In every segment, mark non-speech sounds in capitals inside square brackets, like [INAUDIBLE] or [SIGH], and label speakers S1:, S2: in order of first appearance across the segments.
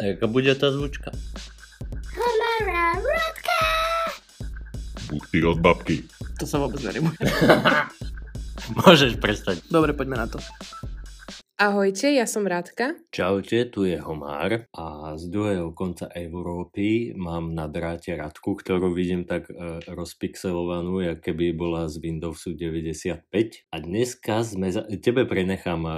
S1: A jaká bude tá zvučka?
S2: Komara Rodka!
S3: Ty od babky.
S4: To sa vôbec nerimuje. [LAUGHS]
S1: Môžeš prestať.
S4: Dobre, poďme na to. Ahojte, ja som Rádka.
S1: Čaute, tu je Homár a z druhého konca Európy mám na dráte Radku, ktorú vidím tak e, rozpixelovanú, jak keby bola z Windowsu 95. A dneska sme za... tebe prenechám e,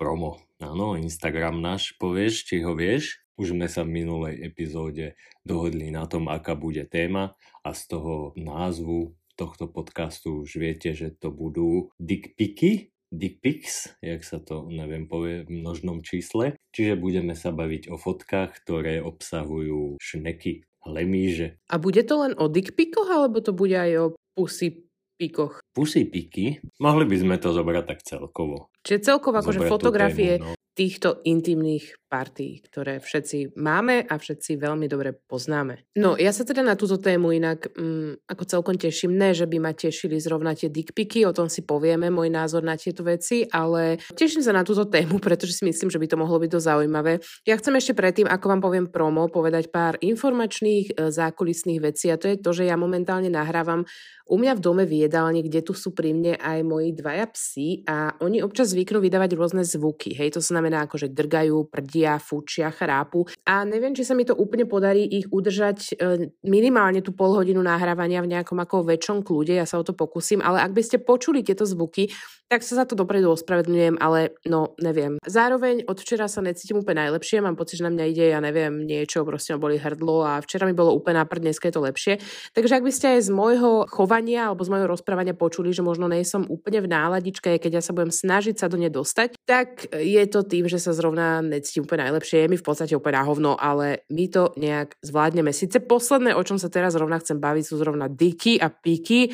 S1: promo. Áno, Instagram náš, povieš, či ho vieš? Už sme sa v minulej epizóde dohodli na tom, aká bude téma a z toho názvu tohto podcastu už viete, že to budú dickpiky, dick pics, jak sa to, neviem, povie v množnom čísle. Čiže budeme sa baviť o fotkách, ktoré obsahujú šneky, lemíže.
S4: A bude to len o dickpikoch, alebo to bude aj o pusy pikoch?
S1: Pusy piky, mohli by sme to zobrať tak celkovo.
S4: Čiže celkovo akože fotografie
S1: tému, no.
S4: Týchto intimných partí, ktoré všetci máme a všetci veľmi dobre poznáme. No, ja sa teda na túto tému inak mm, ako celkom teším. Ne, že by ma tešili zrovna tie dickpiky, o tom si povieme, môj názor na tieto veci, ale teším sa na túto tému, pretože si myslím, že by to mohlo byť dosť zaujímavé. Ja chcem ešte predtým, ako vám poviem promo, povedať pár informačných e, zákulisných vecí a to je to, že ja momentálne nahrávam u mňa v dome v jedálni, kde tu sú pri mne aj moji dvaja psi a oni občas zvyknú vydávať rôzne zvuky. Hej, to znamená ako, že drgajú, prdia, fučia, chrápu. A neviem, či sa mi to úplne podarí ich udržať e, minimálne tú pol hodinu nahrávania v nejakom ako väčšom kľude. Ja sa o to pokúsim, ale ak by ste počuli tieto zvuky, tak sa za to dopredu ospravedlňujem, ale no, neviem. Zároveň od včera sa necítim úplne najlepšie, mám pocit, že na mňa ide, ja neviem, niečo, proste ma boli hrdlo a včera mi bolo úplne nápad, dneska je to lepšie. Takže ak by ste aj z môjho chovania alebo z môjho rozprávania počuli, že možno nie som úplne v náladičke, keď ja sa budem snažiť sa do nej dostať, tak je to tým, že sa zrovna necítim úplne najlepšie, je mi v podstate úplne na hovno, ale my to nejak zvládneme. Sice posledné, o čom sa teraz zrovna chcem baviť, sú zrovna diky a piky,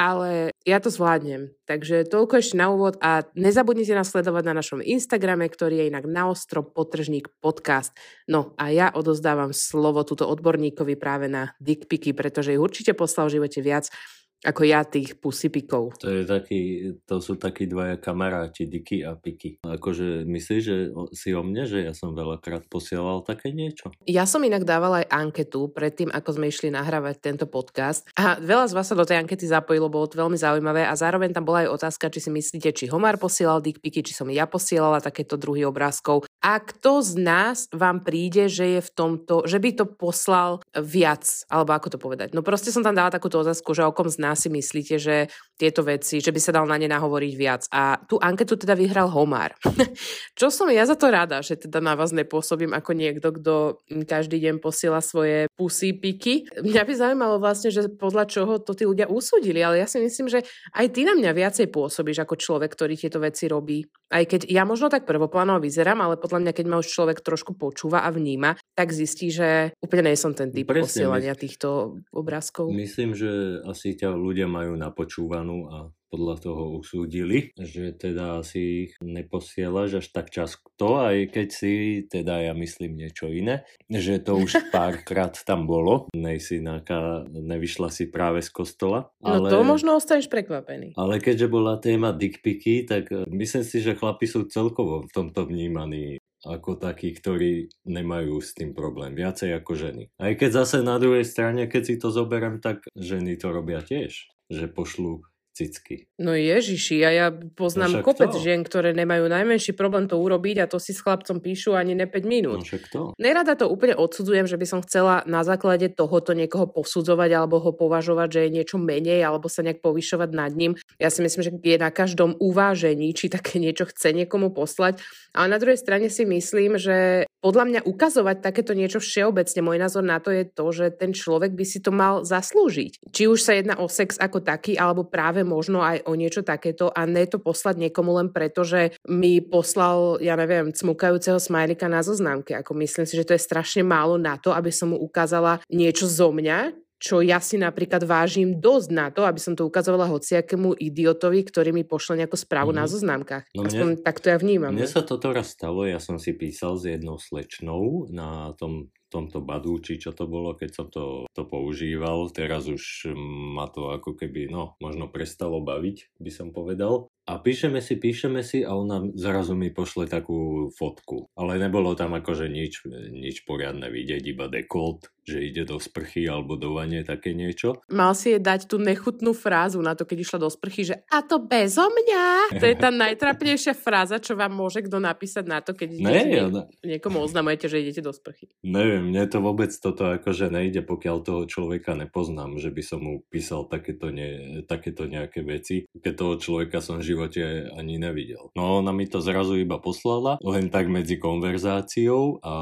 S4: ale ja to zvládnem. Takže toľko ešte na úvod a nezabudnite nás sledovať na našom Instagrame, ktorý je inak naostro potržník podcast. No a ja odozdávam slovo túto odborníkovi práve na dickpiky, pretože ich určite poslal v živote viac ako ja tých pusipikov.
S1: To, je taký, to sú takí dvaja kamaráti, Diky a Piky. Akože myslíš, že si o mne, že ja som veľakrát posielal také niečo?
S4: Ja som inak dávala aj anketu predtým, ako sme išli nahrávať tento podcast. A veľa z vás sa do tej ankety zapojilo, bolo to veľmi zaujímavé a zároveň tam bola aj otázka, či si myslíte, či Homár posielal dickpiky, či som ja posielala takéto druhy obrázkov. A kto z nás vám príde, že je v tomto, že by to poslal viac, alebo ako to povedať. No proste som tam dala takúto otázku, že o kom z nás si myslíte, že tieto veci, že by sa dal na ne nahovoriť viac. A tú anketu teda vyhral Homár. [LAUGHS] Čo som ja za to rada, že teda na vás nepôsobím ako niekto, kto každý deň posiela svoje pusy, piky. Mňa by zaujímalo vlastne, že podľa čoho to tí ľudia usúdili, ale ja si myslím, že aj ty na mňa viacej pôsobíš ako človek, ktorý tieto veci robí. Aj keď ja možno tak prvoplánovo vyzerám, ale podľa mňa, keď ma už človek trošku počúva a vníma, tak zistí, že úplne nie som ten typ
S1: Presne,
S4: posielania týchto obrázkov.
S1: Myslím, že asi ťa ľudia majú napočúvanú a podľa toho usúdili, že teda si ich neposielaš až tak často, aj keď si, teda ja myslím niečo iné, že to už [LAUGHS] párkrát tam bolo, nej si nejaká, nevyšla si práve z kostola.
S4: No to možno ostaneš prekvapený.
S1: Ale keďže bola téma dickpiky, tak myslím si, že chlapi sú celkovo v tomto vnímaní ako takí, ktorí nemajú s tým problém. Viacej ako ženy. Aj keď zase na druhej strane, keď si to zoberiem, tak ženy to robia tiež. Že pošlú cicky.
S4: No ježiši, a ja poznám
S1: No
S4: kopec
S1: to.
S4: žien, ktoré nemajú najmenší problém to urobiť a to si s chlapcom píšu ani ne 5 minút.
S1: No však to.
S4: Nerada to úplne odsudzujem, že by som chcela na základe tohoto niekoho posudzovať alebo ho považovať, že je niečo menej alebo sa nejak povyšovať nad ním. Ja si myslím, že je na každom uvážení, či také niečo chce niekomu poslať. Ale na druhej strane si myslím, že podľa mňa ukazovať takéto niečo všeobecne, môj názor na to je to, že ten človek by si to mal zaslúžiť. Či už sa jedná o sex ako taký, alebo práve možno aj o niečo takéto a ne to poslať niekomu len preto, že mi poslal, ja neviem, cmukajúceho smajlika na zoznamke. Ako myslím si, že to je strašne málo na to, aby som mu ukázala niečo zo mňa, čo ja si napríklad vážim dosť na to, aby som to ukazovala hociakému idiotovi, ktorý mi pošle nejakú správu mm-hmm. na
S1: Mhm.
S4: zoznamkách.
S1: No
S4: Aspoň
S1: mne-
S4: takto ja vnímam.
S1: Mne sa toto raz stalo, ja som si písal s jednou slečnou na tom tomto Badu, či čo to bolo, keď som to, to používal. Teraz už ma to ako keby, no, možno prestalo baviť, by som povedal. A píšeme si, píšeme si a ona zrazu mi pošle takú fotku. Ale nebolo tam akože nič, nič poriadne vidieť, iba dekolt, že ide do sprchy alebo do vane, také niečo.
S4: Mal si jej dať tú nechutnú frázu na to, keď išla do sprchy, že a to bezo mňa. To je tá [LAUGHS] najtrapnejšia fráza, čo vám môže kto napísať na to, keď
S1: Ne, ona,
S4: niekomu oznamujete, že idete do sprchy.
S1: neviem, mne to vôbec toto akože nejde, pokiaľ toho človeka nepoznám, že by som mu písal takéto, ne, takéto nejaké veci, keď toho človeka som v živote ani nevidel. No ona mi to zrazu iba poslala, len tak medzi konverzáciou a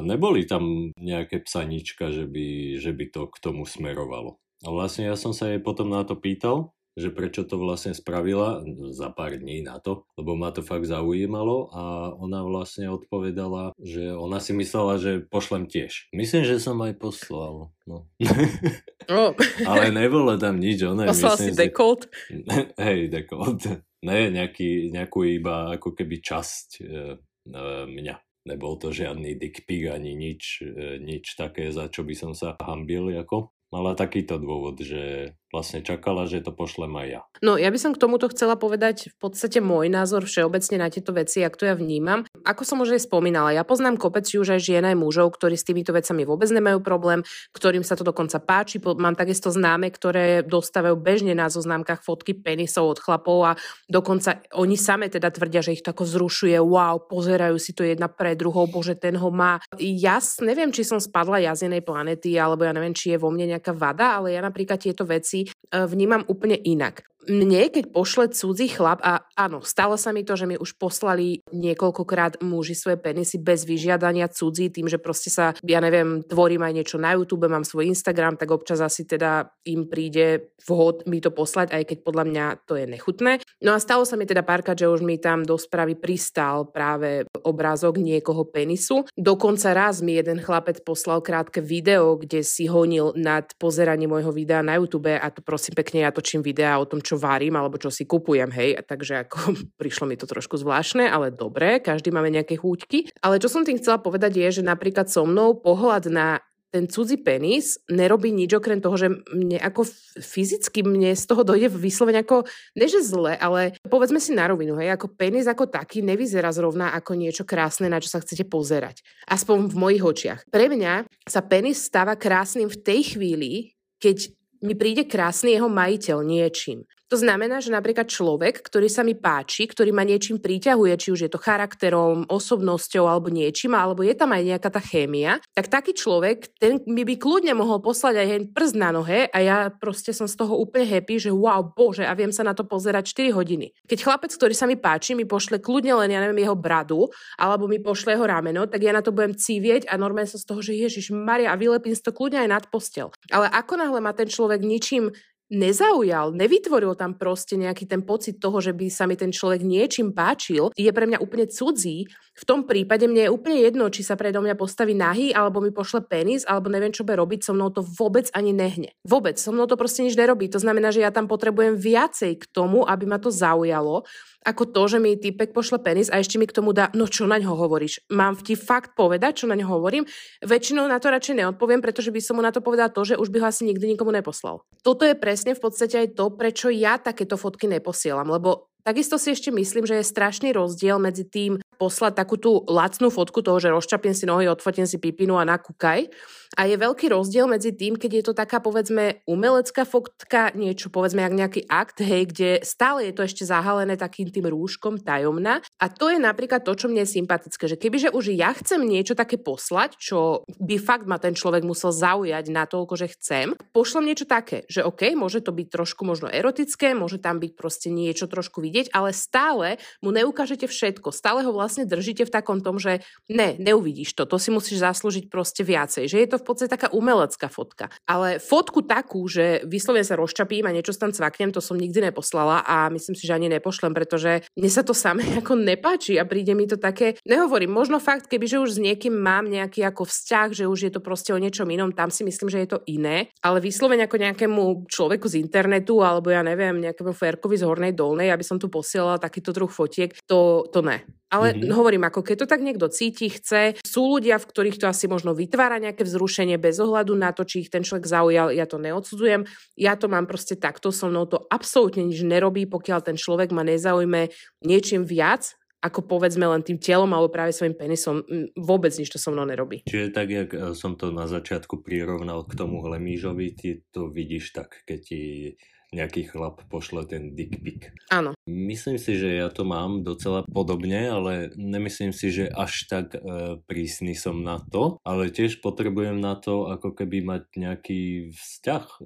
S1: neboli tam nejaké psanička, že by, že by to k tomu smerovalo. A vlastne ja som sa jej potom na to pýtal, že prečo to vlastne spravila za pár dní na to, lebo ma to fakt zaujímalo a ona vlastne odpovedala, že ona si myslela, že pošlem tiež. Myslím, že som aj poslal. No.
S4: Oh. [LAUGHS]
S1: Ale nebolo tam nič, ona
S4: Poslal si dekolt. [LAUGHS]
S1: Hej, dekolt. Ne, nejaký, nejakú iba ako keby časť e, e, mňa. Nebol to žiadny dick pic ani nič, e, nič také, za čo by som sa hambil ako. Mala takýto dôvod, že vlastne čakala, že to pošlem aj ja.
S4: No ja by som k tomuto chcela povedať v podstate môj názor všeobecne na tieto veci, ak to ja vnímam. Ako som už aj spomínala, ja poznám kopec už aj žien aj mužov, ktorí s týmito vecami vôbec nemajú problém, ktorým sa to dokonca páči. Mám takisto známe, ktoré dostávajú bežne na zoznamkách fotky penisov od chlapov a dokonca oni same teda tvrdia, že ich to ako vzrušuje, wow, pozerajú si to jedna pre druhou, bože, ten ho má. Ja neviem, či som spadla ja inej planety, alebo ja neviem, či je vo mne nejaká vada, ale ja napríklad tieto veci vnímam úplne inak. Mne, keď pošle cudzí chlap, a áno, stalo sa mi to, že mi už poslali niekoľkokrát muži svoje penisy bez vyžiadania cudzí, tým, že proste sa, ja neviem, tvorím aj niečo na YouTube, mám svoj Instagram, tak občas asi teda im príde vhod mi to poslať, aj keď podľa mňa to je nechutné. No a stalo sa mi teda párkrát, že už mi tam do správy pristal práve obrázok niekoho penisu. Dokonca raz mi jeden chlapec poslal krátke video, kde si honil nad pozeraním môjho videa na YouTube a to prosím pekne ja točím videa o tom, čo varím alebo čo si kupujem, hej, takže ako [LAUGHS] prišlo mi to trošku zvláštne, ale dobre, každý máme nejaké chúťky. Ale čo som tým chcela povedať je, že napríklad so mnou pohľad na ten cudzí penis nerobí nič okrem toho, že mne ako fyzicky mne z toho dojde vyslovene ako, ne že zle, ale povedzme si na rovinu, hej, ako penis ako taký nevyzerá zrovna ako niečo krásne, na čo sa chcete pozerať. Aspoň v mojich očiach. Pre mňa sa penis stáva krásnym v tej chvíli, keď mi príde krásny jeho majiteľ niečím. To znamená, že napríklad človek, ktorý sa mi páči, ktorý ma niečím priťahuje, či už je to charakterom, osobnosťou alebo niečím, alebo je tam aj nejaká tá chémia, tak taký človek, ten mi by kľudne mohol poslať aj prst na nohe a ja proste som z toho úplne happy, že wow, bože, a viem sa na to pozerať 4 hodiny. Keď chlapec, ktorý sa mi páči, mi pošle kľudne len, ja neviem, jeho bradu, alebo mi pošle jeho rameno, tak ja na to budem cívieť a normálne sa z toho, že Ježiš Maria a vylepím si to kľudne aj nad postel. Ale ako náhle ma ten človek ničím nezaujal, nevytvoril tam proste nejaký ten pocit toho, že by sa mi ten človek niečím páčil, je pre mňa úplne cudzí. V tom prípade mne je úplne jedno, či sa predo mňa postaví nahý, alebo mi pošle penis, alebo neviem, čo bude robiť, so mnou to vôbec ani nehne. Vôbec, so mnou to proste nič nerobí. To znamená, že ja tam potrebujem viacej k tomu, aby ma to zaujalo, ako to, že mi typek pošle penis a ešte mi k tomu dá, no čo na ňo hovoríš? Mám ti fakt povedať, čo na ňo hovorím? Väčšinou na to radšej neodpoviem, pretože by som mu na to povedala to, že už by ho asi nikdy nikomu neposlal. Toto je presne v podstate aj to, prečo ja takéto fotky neposielam, lebo Takisto si ešte myslím, že je strašný rozdiel medzi tým poslať takú tú lacnú fotku toho, že rozčapiem si nohy, odfotím si pipinu a nakúkaj. A je veľký rozdiel medzi tým, keď je to taká, povedzme, umelecká fotka, niečo, povedzme, jak nejaký akt, hej, kde stále je to ešte zahalené takým tým rúškom tajomná. A to je napríklad to, čo mne je sympatické, že kebyže už ja chcem niečo také poslať, čo by fakt ma ten človek musel zaujať na toľko, že chcem, pošlem niečo také, že OK, môže to byť trošku možno erotické, môže tam byť proste niečo trošku vidieť, ale stále mu neukážete všetko, stále ho vlastne držíte v takom tom, že ne, neuvidíš to, to si musíš zaslúžiť proste viacej, že je to v podstate taká umelecká fotka. Ale fotku takú, že vyslovene sa rozčapím a niečo tam cvaknem, to som nikdy neposlala a myslím si, že ani nepošlem, pretože mne sa to samé [LAUGHS] ako nepáči a príde mi to také, nehovorím, možno fakt, kebyže už s niekým mám nejaký ako vzťah, že už je to proste o niečom inom, tam si myslím, že je to iné, ale vyslovene ako nejakému človeku z internetu alebo ja neviem, nejakému ferkovi z hornej dolnej, aby som tu posielala takýto druh fotiek, to, to ne. Ale
S1: Mhm.
S4: mm-hmm. hovorím, ako keď to tak niekto cíti, chce, sú ľudia, v ktorých to asi možno vytvára nejaké vzrušenie bez ohľadu na to, či ich ten človek zaujal, ja to neodsudzujem. Ja to mám proste takto, so mnou to absolútne nič nerobí, pokiaľ ten človek ma nezaujme niečím viac, ako povedzme len tým telom alebo práve svojim penisom. Vôbec nič to so mnou nerobí.
S1: Čiže tak, jak e, som to na začiatku prirovnal k tomu Hlemížovi, ty to vidíš tak, keď ti nejaký chlap pošle ten dick pic.
S4: Áno.
S1: Myslím si, že ja to mám docela podobne, ale nemyslím si, že až tak e, prísny som na to, ale tiež potrebujem na to ako keby mať nejaký vzťah e,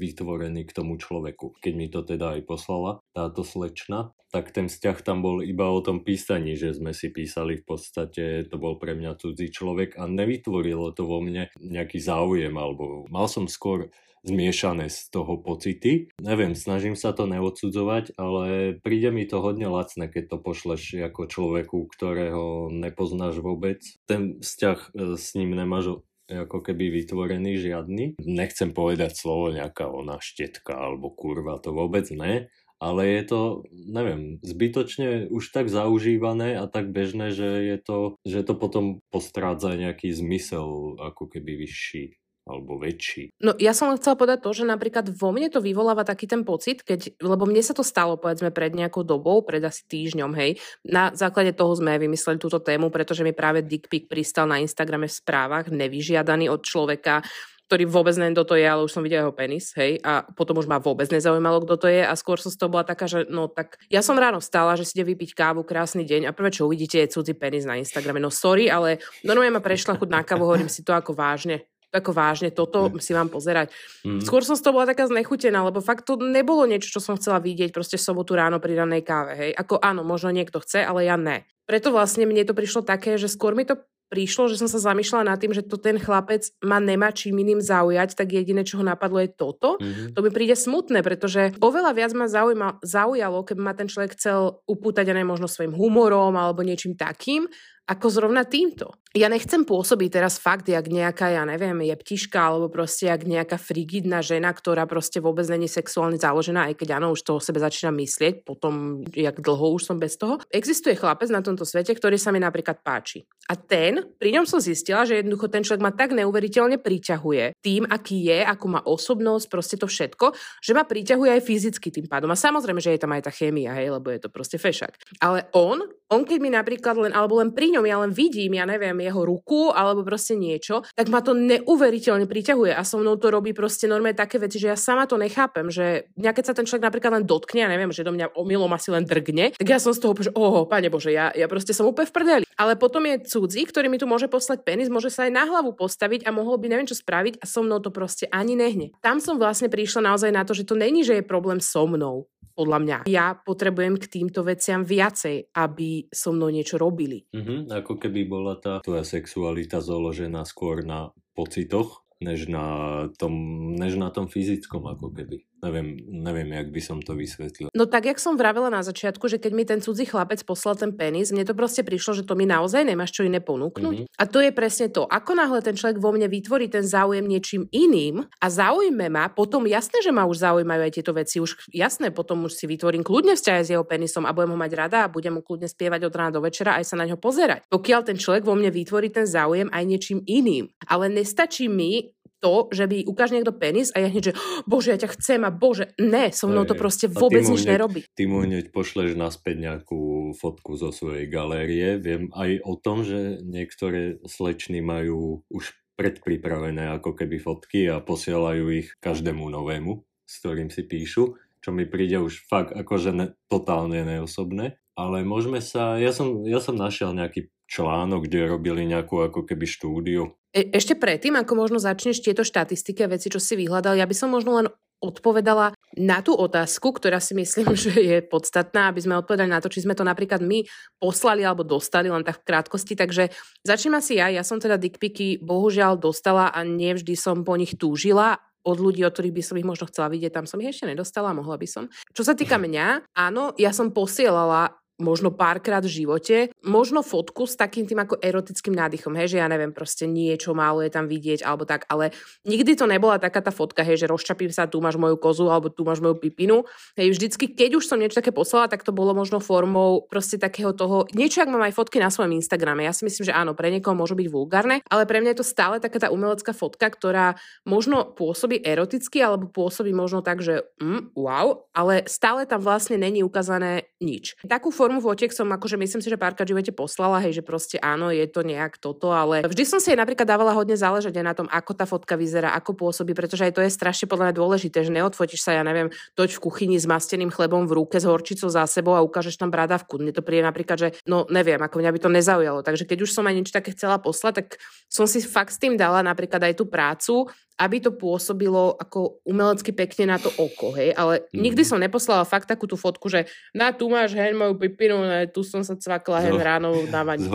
S1: vytvorený k tomu človeku. Keď mi to teda aj poslala táto slečna, tak ten vzťah tam bol iba o tom písaní, že sme si písali v podstate, to bol pre mňa cudzí človek a nevytvorilo to vo mne nejaký záujem, alebo mal som skôr zmiešané z toho pocity. Neviem, snažím sa to neodsudzovať, ale príde mi to hodne lacné, keď to pošleš ako človeku, ktorého nepoznáš vôbec. Ten vzťah e, s ním nemáš ako keby vytvorený žiadny. Nechcem povedať slovo nejaká ona štetka alebo kurva, to vôbec ne, ale je to, neviem, zbytočne už tak zaužívané a tak bežné, že je to, že to potom postrádza nejaký zmysel ako keby vyšší alebo väčší.
S4: No ja som len chcela povedať to, že napríklad vo mne to vyvoláva taký ten pocit, keď, lebo mne sa to stalo povedzme pred nejakou dobou, pred asi týždňom, hej. Na základe toho sme vymysleli túto tému, pretože mi práve dick pic pristal na Instagrame v správach, nevyžiadaný od človeka, ktorý vôbec neviem, kto to je, ale už som videla jeho penis, hej, a potom už ma vôbec nezaujímalo, kto to je a skôr som z toho bola taká, že no tak ja som ráno vstala, že si ide vypiť kávu, krásny deň a prvé, čo uvidíte, je cudzí penis na Instagrame. No sorry, ale normálne ma prešla chuť na kávu, hovorím si to ako vážne ako vážne, toto si mám pozerať.
S1: Mm.
S4: Skôr som z toho bola taká znechutená, lebo fakt to nebolo niečo, čo som chcela vidieť proste v sobotu ráno pri ranej káve, hej. Ako áno, možno niekto chce, ale ja ne. Preto vlastne mne to prišlo také, že skôr mi to prišlo, že som sa zamýšľala nad tým, že to ten chlapec ma nemá čím iným zaujať, tak jediné, čo ho napadlo je toto.
S1: Mm-hmm.
S4: To mi príde smutné, pretože oveľa viac ma zaujíma, zaujalo, keby ma ten človek chcel upútať aj možno svojim humorom alebo niečím takým, ako zrovna týmto. Ja nechcem pôsobiť teraz fakt, jak nejaká, ja neviem, je ptiška, alebo proste jak nejaká frigidná žena, ktorá proste vôbec není sexuálne založená, aj keď áno, už to o sebe začína myslieť, potom, jak dlho už som bez toho. Existuje chlapec na tomto svete, ktorý sa mi napríklad páči. A ten, pri ňom som zistila, že jednoducho ten človek ma tak neuveriteľne priťahuje tým, aký je, ako má osobnosť, proste to všetko, že ma priťahuje aj fyzicky tým pádom. A samozrejme, že je tam aj tá chémia, hej, lebo je to proste fešak. Ale on, on keď mi napríklad len, alebo len pri ňom ja len vidím, ja neviem, jeho ruku alebo proste niečo, tak ma to neuveriteľne priťahuje a so mnou to robí proste normálne také veci, že ja sama to nechápem, že mňa keď sa ten človek napríklad len dotkne, ja neviem, že do mňa omylom asi len drgne, tak ja som z toho, že oho, pane Bože, ja, ja proste som úplne v prdeli. Ale potom je cudzí, ktorý mi tu môže poslať penis, môže sa aj na hlavu postaviť a mohol by neviem čo spraviť a so mnou to proste ani nehne. Tam som vlastne prišla naozaj na to, že to není, že je problém so mnou, podľa mňa. Ja potrebujem k týmto veciam viacej, aby so mnou niečo robili.
S1: Mm-hmm, ako keby bola tá tvoja sexualita založená skôr na pocitoch, než na tom, než na tom fyzickom, ako keby. Neviem, neviem, jak by som to vysvetlil.
S4: No tak, jak som vravela na začiatku, že keď mi ten cudzí chlapec poslal ten penis, mne to proste prišlo, že to mi naozaj nemáš čo iné ponúknuť.
S1: Mhm.
S4: A to je presne to. Ako náhle ten človek vo mne vytvorí ten záujem niečím iným a zaujme ma, potom jasné, že ma už zaujímajú aj tieto veci. Už jasné, potom už si vytvorím kľudne vzťah s jeho penisom a budem ho mať rada a budem mu kľudne spievať od rána do večera aj sa na ňo pozerať. Pokiaľ ten človek vo mne vytvorí ten záujem aj niečím iným. Ale nestačí mi to, že by ukáže niekto penis a ja hneď, že "Oh, bože, ja ťa chcem a bože, ne, so mnou to proste vôbec nič
S1: hneď-
S4: nerobí.
S1: Ty mu hneď pošleš naspäť nejakú fotku zo svojej galérie. Viem aj o tom, že niektoré slečny majú už predpripravené ako keby fotky a posielajú ich každému novému, s ktorým si píšu, čo mi príde už fakt akože ne, totálne neosobné. Ale môžeme sa, ja som, ja som našiel nejaký článok, kde robili nejakú ako keby štúdiu.
S4: E- ešte predtým, ako možno začneš tieto štatistiky a veci, čo si vyhľadal, ja by som možno len odpovedala na tú otázku, ktorá si myslím, [LAUGHS] že je podstatná, aby sme odpovedali na to, či sme to napríklad my poslali alebo dostali, len tak v krátkosti. Takže začnem asi ja. Ja som teda dickpiky bohužiaľ dostala a nevždy som po nich túžila od ľudí, od ktorých by som ich možno chcela vidieť, tam som ich ešte nedostala, mohla by som. Čo sa týka [LAUGHS] mňa, áno, ja som posielala možno párkrát v živote, možno fotku s takým tým ako erotickým nádychom, hej, že ja neviem, proste niečo málo je tam vidieť alebo tak, ale nikdy to nebola taká tá fotka, hej, že rozčapím sa, tu máš moju kozu alebo tu máš moju pipinu. Hej, vždycky, keď už som niečo také poslala, tak to bolo možno formou proste takého toho, niečo, ak mám aj fotky na svojom Instagrame. Ja si myslím, že áno, pre niekoho môžu byť vulgárne, ale pre mňa je to stále taká tá umelecká fotka, ktorá možno pôsobí eroticky alebo pôsobí možno tak, že mm, wow, ale stále tam vlastne není ukázané nič. Takú formu fotiek som akože myslím si, že párkrát živote poslala, hej, že proste áno, je to nejak toto, ale vždy som si aj napríklad dávala hodne záležať aj na tom, ako tá fotka vyzerá, ako pôsobí, pretože aj to je strašne podľa mňa dôležité, že neodfotíš sa, ja neviem, toť v kuchyni s masteným chlebom v ruke s horčicou za sebou a ukážeš tam bradavku. Mne to príde napríklad, že no neviem, ako mňa by to nezaujalo. Takže keď už som aj niečo také chcela poslať, tak som si fakt s tým dala napríklad aj tú prácu aby to pôsobilo ako umelecky pekne na to oko, hej, ale mm. nikdy som neposlala fakt takú tú fotku, že na tu máš hen moju pipinu, ne, tu som sa cvakla hen ráno [LAUGHS] na vani.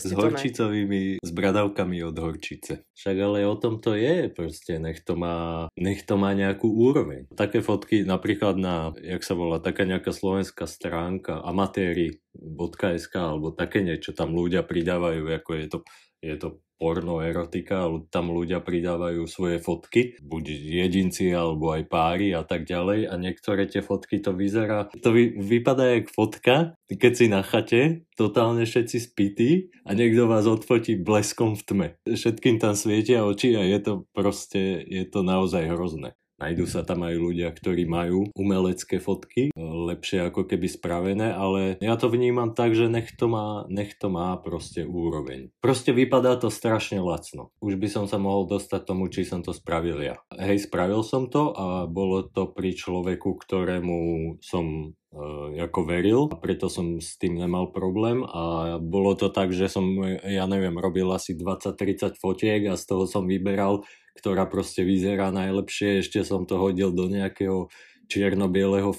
S1: S horčicovými, s bradavkami od horčice. Však ale o tom to je, proste nech to má, nech to má nejakú úroveň. Také fotky napríklad na, jak sa volá, taká nejaká slovenská stránka amatéri.sk alebo také niečo tam ľudia pridávajú, ako je to, je to porno erotika, ale tam ľudia pridávajú svoje fotky, buď jedinci alebo aj páry a tak ďalej a niektoré tie fotky to vyzerá, to vy, vypadá jak fotka, keď si na chate, totálne všetci spití a niekto vás odfotí bleskom v tme. Všetkým tam svietia oči a je to proste, je to naozaj hrozné. Najdú sa tam aj ľudia, ktorí majú umelecké fotky, e, lepšie ako keby spravené, ale ja to vnímam tak, že nech to má, nech to má proste úroveň. Proste vypadá to strašne lacno. Už by som sa mohol dostať tomu, či som to spravil ja. Hej, spravil som to a bolo to pri človeku, ktorému som Uh, ako veril a preto som s tým nemal problém a bolo to tak, že som, ja neviem, robil asi 20-30 fotiek a z toho som vyberal ktorá proste vyzerá najlepšie, ešte som to hodil do nejakého čierno-bieleho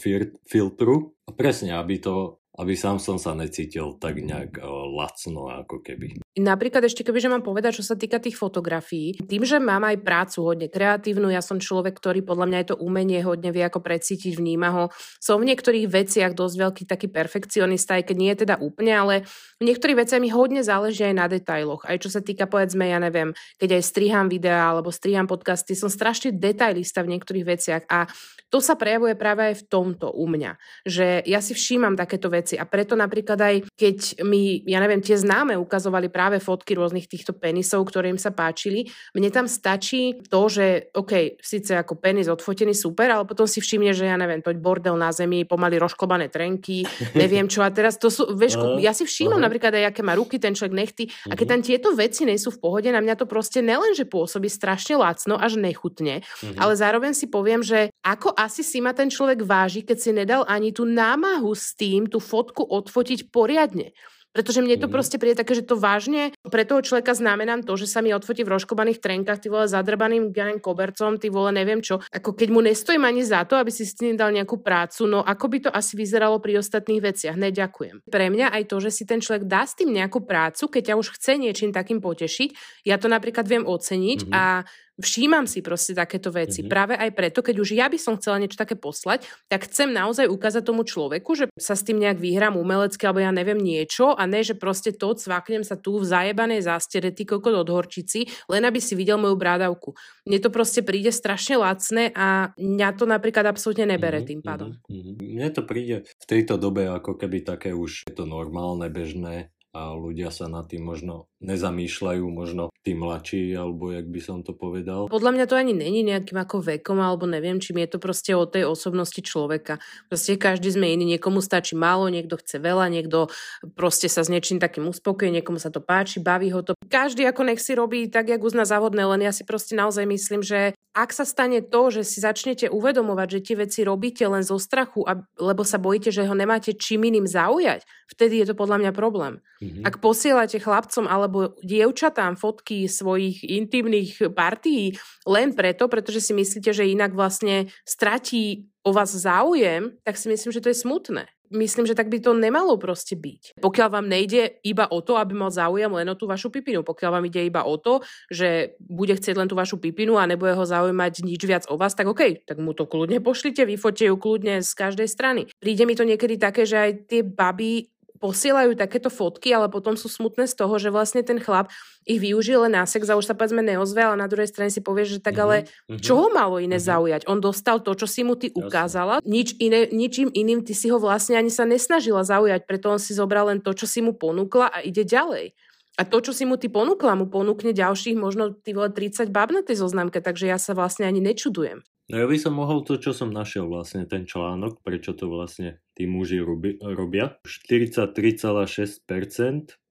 S1: filtru. A presne, aby to aby sám som sa necítil tak nejak uh, lacno ako keby.
S4: Napríklad ešte keby, že mám povedať, čo sa týka tých fotografií, tým, že mám aj prácu hodne kreatívnu, ja som človek, ktorý podľa mňa je to umenie hodne vie ako precítiť, vníma ho. Som v niektorých veciach dosť veľký taký perfekcionista, aj keď nie je teda úplne, ale v niektorých veciach mi hodne záleží aj na detailoch. Aj čo sa týka, povedzme, ja neviem, keď aj striham videá alebo striham podcasty, som strašne detailista v niektorých veciach a to sa prejavuje práve aj v tomto u mňa, že ja si všímam takéto veci a preto napríklad aj keď mi, ja neviem, tie známe ukazovali práve fotky rôznych týchto penisov, ktoré im sa páčili, mne tam stačí to, že OK, síce ako penis odfotený super, ale potom si všimne, že ja neviem, toť bordel na zemi, pomaly rozklobané trenky, [LAUGHS] neviem čo a teraz to sú, vieš, uh, ja si všímam uh. napríklad aj, aké má ruky ten človek nechty a keď mhm. tam tieto veci nie sú v pohode, na mňa to proste nelenže pôsobí strašne lacno až nechutne, uh-huh. ale zároveň si poviem, že ako asi si ma ten človek váži, keď si nedal ani tú námahu s tým, tú fotku odfotiť poriadne. Pretože mne to mm. proste príde také, že to vážne pre toho človeka znamená to, že sa mi odfotí v roškobaných trenkách, ty vole zadrbaným Ganem kobercom, ty vole neviem čo. Ako keď mu nestojím ani za to, aby si s tým dal nejakú prácu, no ako by to asi vyzeralo pri ostatných veciach. Ne, ďakujem. Pre mňa aj to, že si ten človek dá s tým nejakú prácu, keď ťa už chce niečím takým potešiť, ja to napríklad viem oceniť mm-hmm. a všímam si proste takéto veci. Mm-hmm. Práve aj preto, keď už ja by som chcela niečo také poslať, tak chcem naozaj ukázať tomu človeku, že sa s tým nejak vyhrám umelecky, alebo ja neviem niečo a ne, že proste to cvaknem sa tu v zajebanej zástere, ty kokot od horčici, len aby si videl moju brádavku. Mne to proste príde strašne lacné a mňa to napríklad absolútne nebere mm-hmm, tým pádom.
S1: Mm-hmm. Mne to príde v tejto dobe ako keby také už je to normálne, bežné a ľudia sa nad tým možno nezamýšľajú, možno tí mladší, alebo jak by som to povedal.
S4: Podľa mňa to ani není nejakým ako vekom, alebo neviem, čím je to proste o tej osobnosti človeka. Proste každý sme iný, niekomu stačí málo, niekto chce veľa, niekto proste sa s niečím takým uspokojí, niekomu sa to páči, baví ho to. Každý ako nech si robí tak, jak uzná závodné, len ja si proste naozaj myslím, že ak sa stane to, že si začnete uvedomovať, že tie veci robíte len zo strachu, lebo sa bojíte, že ho nemáte čím iným zaujať, vtedy je to podľa mňa problém. Mm-hmm. Ak posielate chlapcom alebo dievčatám fotky svojich intimných partií len preto, pretože si myslíte, že inak vlastne stratí o vás záujem, tak si myslím, že to je smutné. Myslím, že tak by to nemalo proste byť. Pokiaľ vám nejde iba o to, aby mal záujem len o tú vašu pipinu, pokiaľ vám ide iba o to, že bude chcieť len tú vašu pipinu a nebude ho zaujímať nič viac o vás, tak OK, tak mu to kľudne pošlite, vyfote ju kľudne z každej strany. Príde mi to niekedy také, že aj tie baby posielajú takéto fotky, ale potom sú smutné z toho, že vlastne ten chlap ich využil len na sex a už sa povedzme neozve, ale na druhej strane si povieš, že tak mm-hmm. ale mhm. čo ho malo iné mm-hmm. zaujať? On dostal to, čo si mu ty ukázala, nič iné, ničím iným ty si ho vlastne ani sa nesnažila zaujať, preto on si zobral len to, čo si mu ponúkla a ide ďalej. A to, čo si mu ty ponúkla, mu ponúkne ďalších možno ty vole 30 bab na tej zoznamke, takže ja sa vlastne ani nečudujem.
S1: No ja by som mohol to, čo som našiel vlastne, ten článok, prečo to vlastne tí muži robi, robia. 43,6%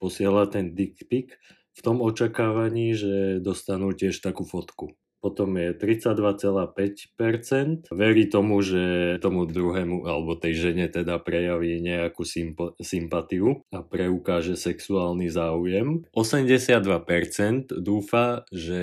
S1: posiela ten dick pic v tom očakávaní, že dostanú tiež takú fotku potom je 32,5%. Verí tomu, že tomu druhému alebo tej žene teda prejaví nejakú sympo- sympatiu a preukáže sexuálny záujem. 82% dúfa, že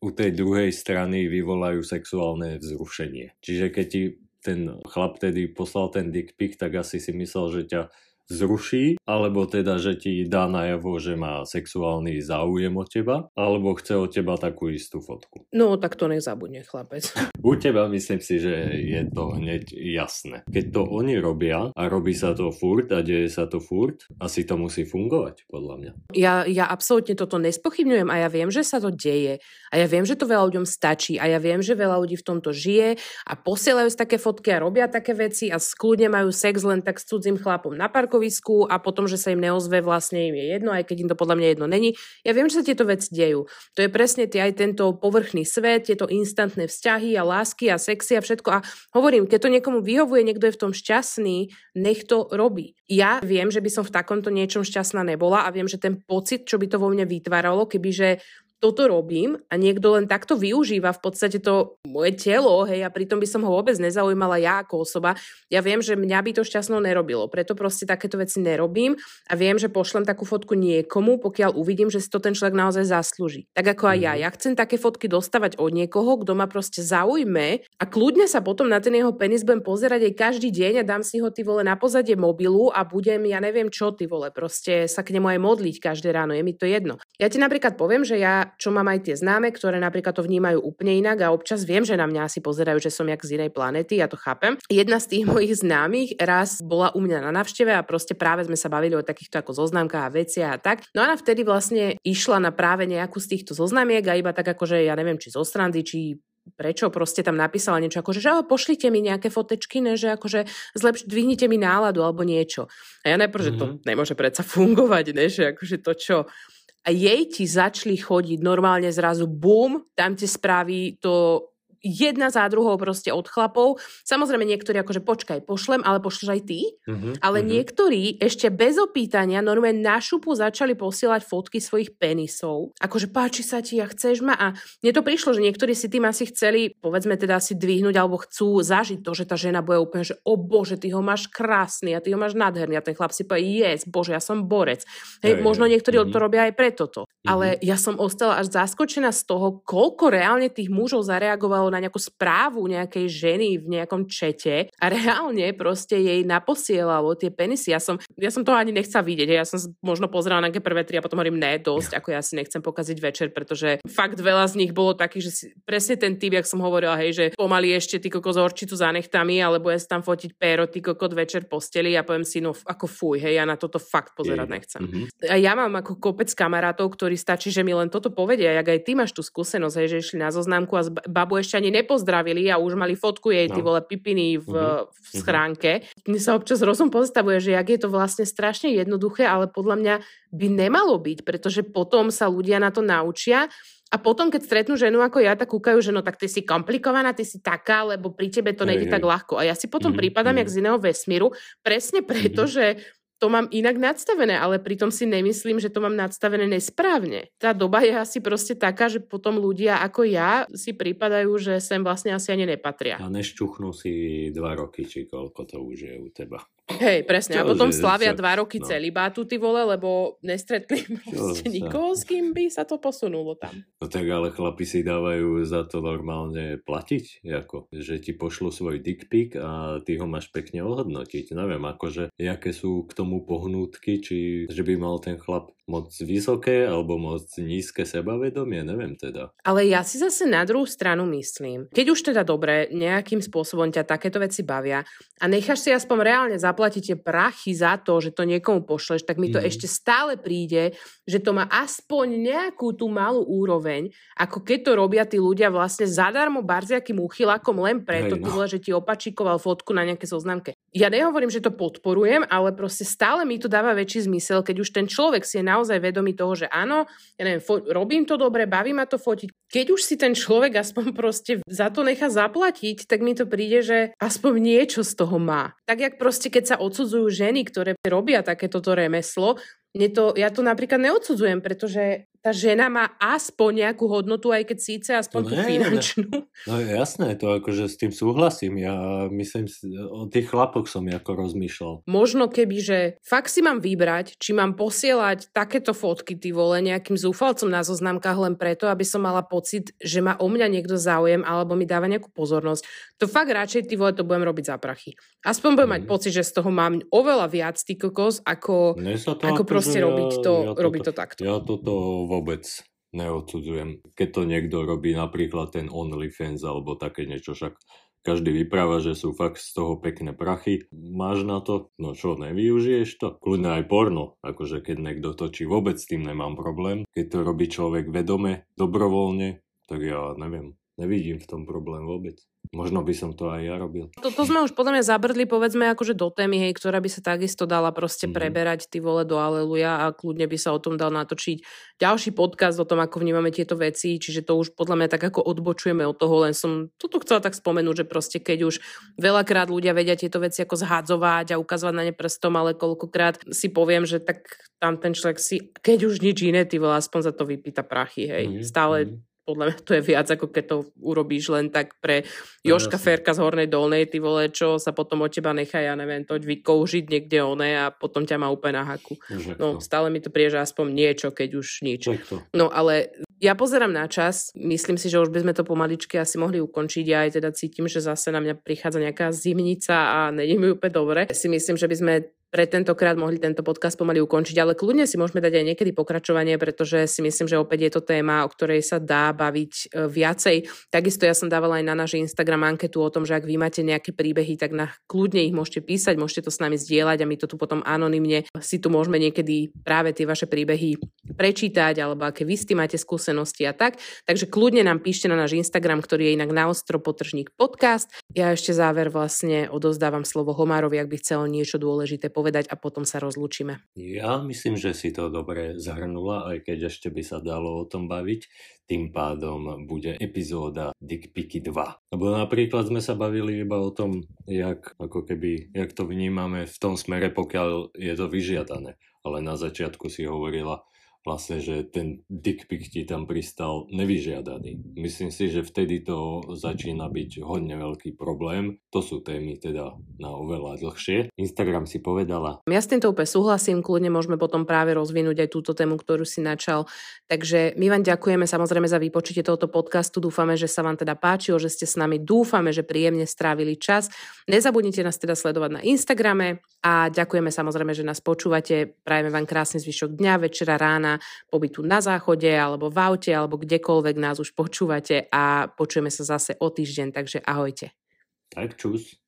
S1: u tej druhej strany vyvolajú sexuálne vzrušenie. Čiže keď ti ten chlap tedy poslal ten dick pic, tak asi si myslel, že ťa zruší, alebo teda, že ti dá najavo, že má sexuálny záujem o teba, alebo chce od teba takú istú fotku.
S4: No, tak to nezabudne chlapec. [LAUGHS]
S1: U teba myslím si, že je to hneď jasné. Keď to oni robia a robí sa to furt a deje sa to furt, asi to musí fungovať, podľa mňa.
S4: Ja, ja absolútne toto nespochybňujem a ja viem, že sa to deje a ja viem, že to veľa ľuďom stačí a ja viem, že veľa ľudí v tomto žije a posielajú si také fotky a robia také veci a skľudne majú sex len tak s cudzím chlapom na parku parkovisku a potom, že sa im neozve, vlastne im je jedno, aj keď im to podľa mňa jedno není. Ja viem, že sa tieto veci dejú. To je presne tie, aj tento povrchný svet, tieto instantné vzťahy a lásky a sexy a všetko. A hovorím, keď to niekomu vyhovuje, niekto je v tom šťastný, nech to robí. Ja viem, že by som v takomto niečom šťastná nebola a viem, že ten pocit, čo by to vo mne vytváralo, kebyže toto robím a niekto len takto využíva v podstate to moje telo, hej, a pritom by som ho vôbec nezaujímala ja ako osoba. Ja viem, že mňa by to šťastnou nerobilo, preto proste takéto veci nerobím a viem, že pošlem takú fotku niekomu, pokiaľ uvidím, že si to ten človek naozaj zaslúži. Tak ako aj ja. Mhm. Ja chcem také fotky dostávať od niekoho, kto ma proste zaujme a kľudne sa potom na ten jeho penis budem pozerať aj každý deň a dám si ho ty vole na pozadie mobilu a budem, ja neviem čo ty vole, proste sa k nemu aj modliť každé ráno, je mi to jedno. Ja ti napríklad poviem, že ja čo mám aj tie známe, ktoré napríklad to vnímajú úplne inak a občas viem, že na mňa asi pozerajú, že som jak z inej planety, ja to chápem. Jedna z tých [LAUGHS] mojich známych raz bola u mňa na návšteve a proste práve sme sa bavili o takýchto ako zoznamkách a veciach a tak. No a ona vtedy vlastne išla na práve nejakú z týchto zoznamiek a iba tak akože ja neviem, či zo strandy, či prečo proste tam napísala niečo ako, že pošlite mi nejaké fotečky, ne, že akože zlepš, dvihnite mi náladu alebo niečo. A ja najprv, mm-hmm. že to mhm. nemôže predsa fungovať, ne, že akože to čo a jej ti začali chodiť normálne zrazu bum, tam ti spraví to jedna za druhou proste od chlapov. Samozrejme niektorí akože počkaj, pošlem, ale pošleš aj ty. Mm-hmm, ale mm-hmm. niektorí ešte bez opýtania normálne na šupu začali posielať fotky svojich penisov. Akože páči sa ti a chceš ma. A mne to prišlo, že niektorí si tým asi chceli, povedzme teda si dvihnúť alebo chcú zažiť to, že tá žena bude úplne, že o bože, ty ho máš krásny a ty ho máš nádherný a ten chlap si povie, yes, bože, ja som borec. Hej, hey, možno niektorí mm-hmm. to robia aj preto to. Mm-hmm. Ale ja som ostala až zaskočená z toho, koľko reálne tých mužov zareagovalo na nejakú správu nejakej ženy v nejakom čete a reálne proste jej naposielalo tie penisy. Ja som, ja som to ani nechcela vidieť. Ja som možno pozerala na nejaké prvé tri a potom hovorím, ne, dosť, ako ja si nechcem pokaziť večer, pretože fakt veľa z nich bolo takých, že si, presne ten typ, jak som hovorila, hej, že pomaly ešte ty kokos horčicu za nechtami, alebo ja tam fotiť péro, ty kokot večer posteli a poviem si, no ako fuj, hej, ja na toto fakt pozerať nechcem. Mm-hmm. A ja mám ako kopec kamarátov, ktorí stačí, že mi len toto povedia, jak aj ty máš tú skúsenosť, hej, že išli na zoznamku a babu ešte ani nepozdravili a už mali fotku jej, ty no. vole, pipiny v, uh-huh. v mhm. schránke. Mne sa občas rozum postavuje, že jak je to vlastne strašne jednoduché, ale podľa mňa by nemalo byť, pretože potom sa ľudia na to naučia a potom, keď stretnú ženu ako ja, tak kúkajú, že no tak ty si komplikovaná, ty si taká, lebo pri tebe to nejde tak ľahko. A ja si potom mm-hmm. prípadám mm-hmm. jak z iného vesmíru, presne preto, mm-hmm. že to mám inak nadstavené, ale pritom si nemyslím, že to mám nadstavené nesprávne. Tá doba je asi proste taká, že potom ľudia ako ja si pripadajú, že sem vlastne asi ani nepatria.
S1: A nešťuchnú si dva roky, či koľko to už je u teba.
S4: Hej, presne. A
S1: Čo,
S4: potom
S1: že-
S4: slavia
S1: čo-
S4: dva roky
S1: no.
S4: celibátu, ty vole, lebo nestretli [LAUGHS] proste
S1: sa-
S4: nikoho, s kým by sa to posunulo tam.
S1: No tak ale chlapi si dávajú za to normálne platiť, ako, že ti pošlu svoj dick pic a ty ho máš pekne ohodnotiť. Neviem, akože, jaké sú k tomu pohnútky, či že by mal ten chlap moc vysoké alebo moc nízke sebavedomie, neviem teda.
S4: Ale ja si zase na druhú stranu myslím, keď už teda dobre, nejakým spôsobom ťa takéto veci bavia a necháš si aspoň reálne zaplatiť tie prachy za to, že to niekomu pošleš, tak mi to
S1: Mhm.
S4: ešte stále príde, že to má aspoň nejakú tú malú úroveň, ako keď to robia tí ľudia vlastne zadarmo barziakým úchylakom len preto,
S1: Hej, no.
S4: vole, že ti opačikoval fotku na nejaké zoznamke. Ja nehovorím, že to podporujem, ale proste stále mi to dáva väčší zmysel, keď už ten človek si je naozaj vedomý toho, že áno, ja neviem, fo- robím to dobre, baví ma to fotiť. Keď už si ten človek aspoň proste za to nechá zaplatiť, tak mi to príde, že aspoň niečo z toho má. Tak jak proste, keď sa odsudzujú ženy, ktoré robia takéto to remeslo, to, ja to napríklad neodsudzujem, pretože tá žena má aspoň nejakú hodnotu, aj keď síce aspoň
S1: To
S4: tú
S1: ne, ne, ne.
S4: finančnú.
S1: No jasné, to akože s tým súhlasím. Ja myslím, o tých chlapoch som ako rozmýšľal.
S4: Možno keby, že fakt si mám vybrať, či mám posielať takéto fotky, ty vole, nejakým zúfalcom na zoznamkách len preto, aby som mala pocit, že má o mňa niekto záujem alebo mi dáva nejakú pozornosť. To fakt radšej, ty vole, to budem robiť za prachy. Aspoň budem mať
S1: Mhm.
S4: pocit, že z toho mám oveľa viac, ty kokos, ako, ako
S1: akože
S4: proste
S1: ja-
S4: robiť, to,
S1: ja
S4: robiť
S1: toto-
S4: to takto.
S1: Ja toto vôbec neodsudzujem. Keď to niekto robí napríklad ten OnlyFans alebo také niečo, však každý vypráva, že sú fakt z toho pekné prachy. Máš na to? No čo, nevyužiješ to? Kľudne aj porno. Akože keď niekto točí, vôbec s tým nemám problém. Keď to robí človek vedome, dobrovoľne, tak ja neviem. Nevidím v tom problém vôbec. Možno by som to aj ja robil.
S4: Toto sme už podľa mňa zabrdli, povedzme, akože do témy, hej, ktorá by sa takisto dala proste
S1: Mhm.
S4: preberať, ty vole, do Aleluja a kľudne by sa o tom dal natočiť ďalší podcast o tom, ako vnímame tieto veci, čiže to už podľa mňa tak ako odbočujeme od toho, len som toto chcela tak spomenúť, že proste keď už veľakrát ľudia vedia tieto veci ako zhadzovať a ukazovať na ne prstom, ale koľkokrát si poviem, že tak tam ten človek si, keď už nič iné, ty vole, aspoň za to vypýta prachy, hej.
S1: Mhm,
S4: Stále
S1: mhm.
S4: Podľa mňa to je viac, ako keď to urobíš len tak pre Joška
S1: jasné.
S4: Ferka z Hornej Dolnej, ty vole, čo sa potom od teba nechá, ja neviem, toť vykoužiť niekde one a potom ťa má úplne na haku. No, stále mi to príde, že aspoň niečo, keď už nič. No ale ja pozerám na čas, myslím si, že už by sme to pomaličky asi mohli ukončiť. Ja aj teda cítim, že zase na mňa prichádza nejaká zimnica a není mi úplne dobre. Si myslím, že by sme pre tentokrát mohli tento podcast pomaly ukončiť, ale kľudne si môžeme dať aj niekedy pokračovanie, pretože si myslím, že opäť je to téma, o ktorej sa dá baviť e, viacej. Takisto ja som dávala aj na náš Instagram anketu o tom, že ak vy máte nejaké príbehy, tak na kľudne ich môžete písať, môžete to s nami zdieľať a my to tu potom anonymne si tu môžeme niekedy práve tie vaše príbehy prečítať, alebo aké vy s tým máte skúsenosti a tak. Takže kľudne nám píšte na náš Instagram, ktorý je inak na ostro potržník podcast. Ja ešte záver vlastne odozdávam slovo Homárovi, ak by chcel niečo dôležité povedať a potom sa rozlúčime.
S1: Ja myslím, že si to dobre zhrnula, aj keď ešte by sa dalo o tom baviť. Tým pádom bude epizóda Dick Picky 2. Lebo napríklad sme sa bavili iba o tom, jak, ako keby, jak to vnímame v tom smere, pokiaľ je to vyžiadané. Ale na začiatku si hovorila vlastne, že ten dick pic ti tam pristal nevyžiadaný. Myslím si, že vtedy to začína byť hodne veľký problém. To sú témy teda na oveľa dlhšie. Instagram si povedala,
S4: Ja s týmto úplne súhlasím, kľudne môžeme potom práve rozvinúť aj túto tému, ktorú si načal. Takže my vám ďakujeme samozrejme za vypočutie tohoto podcastu. Dúfame, že sa vám teda páčilo, že ste s nami. Dúfame, že príjemne strávili čas. Nezabudnite nás teda sledovať na Instagrame a ďakujeme samozrejme, že nás počúvate. Prajeme vám krásny zvyšok dňa, večera, rána, pobytu na záchode alebo v aute alebo kdekoľvek nás už počúvate a počujeme sa zase o týždeň, takže ahojte.
S1: tak čus.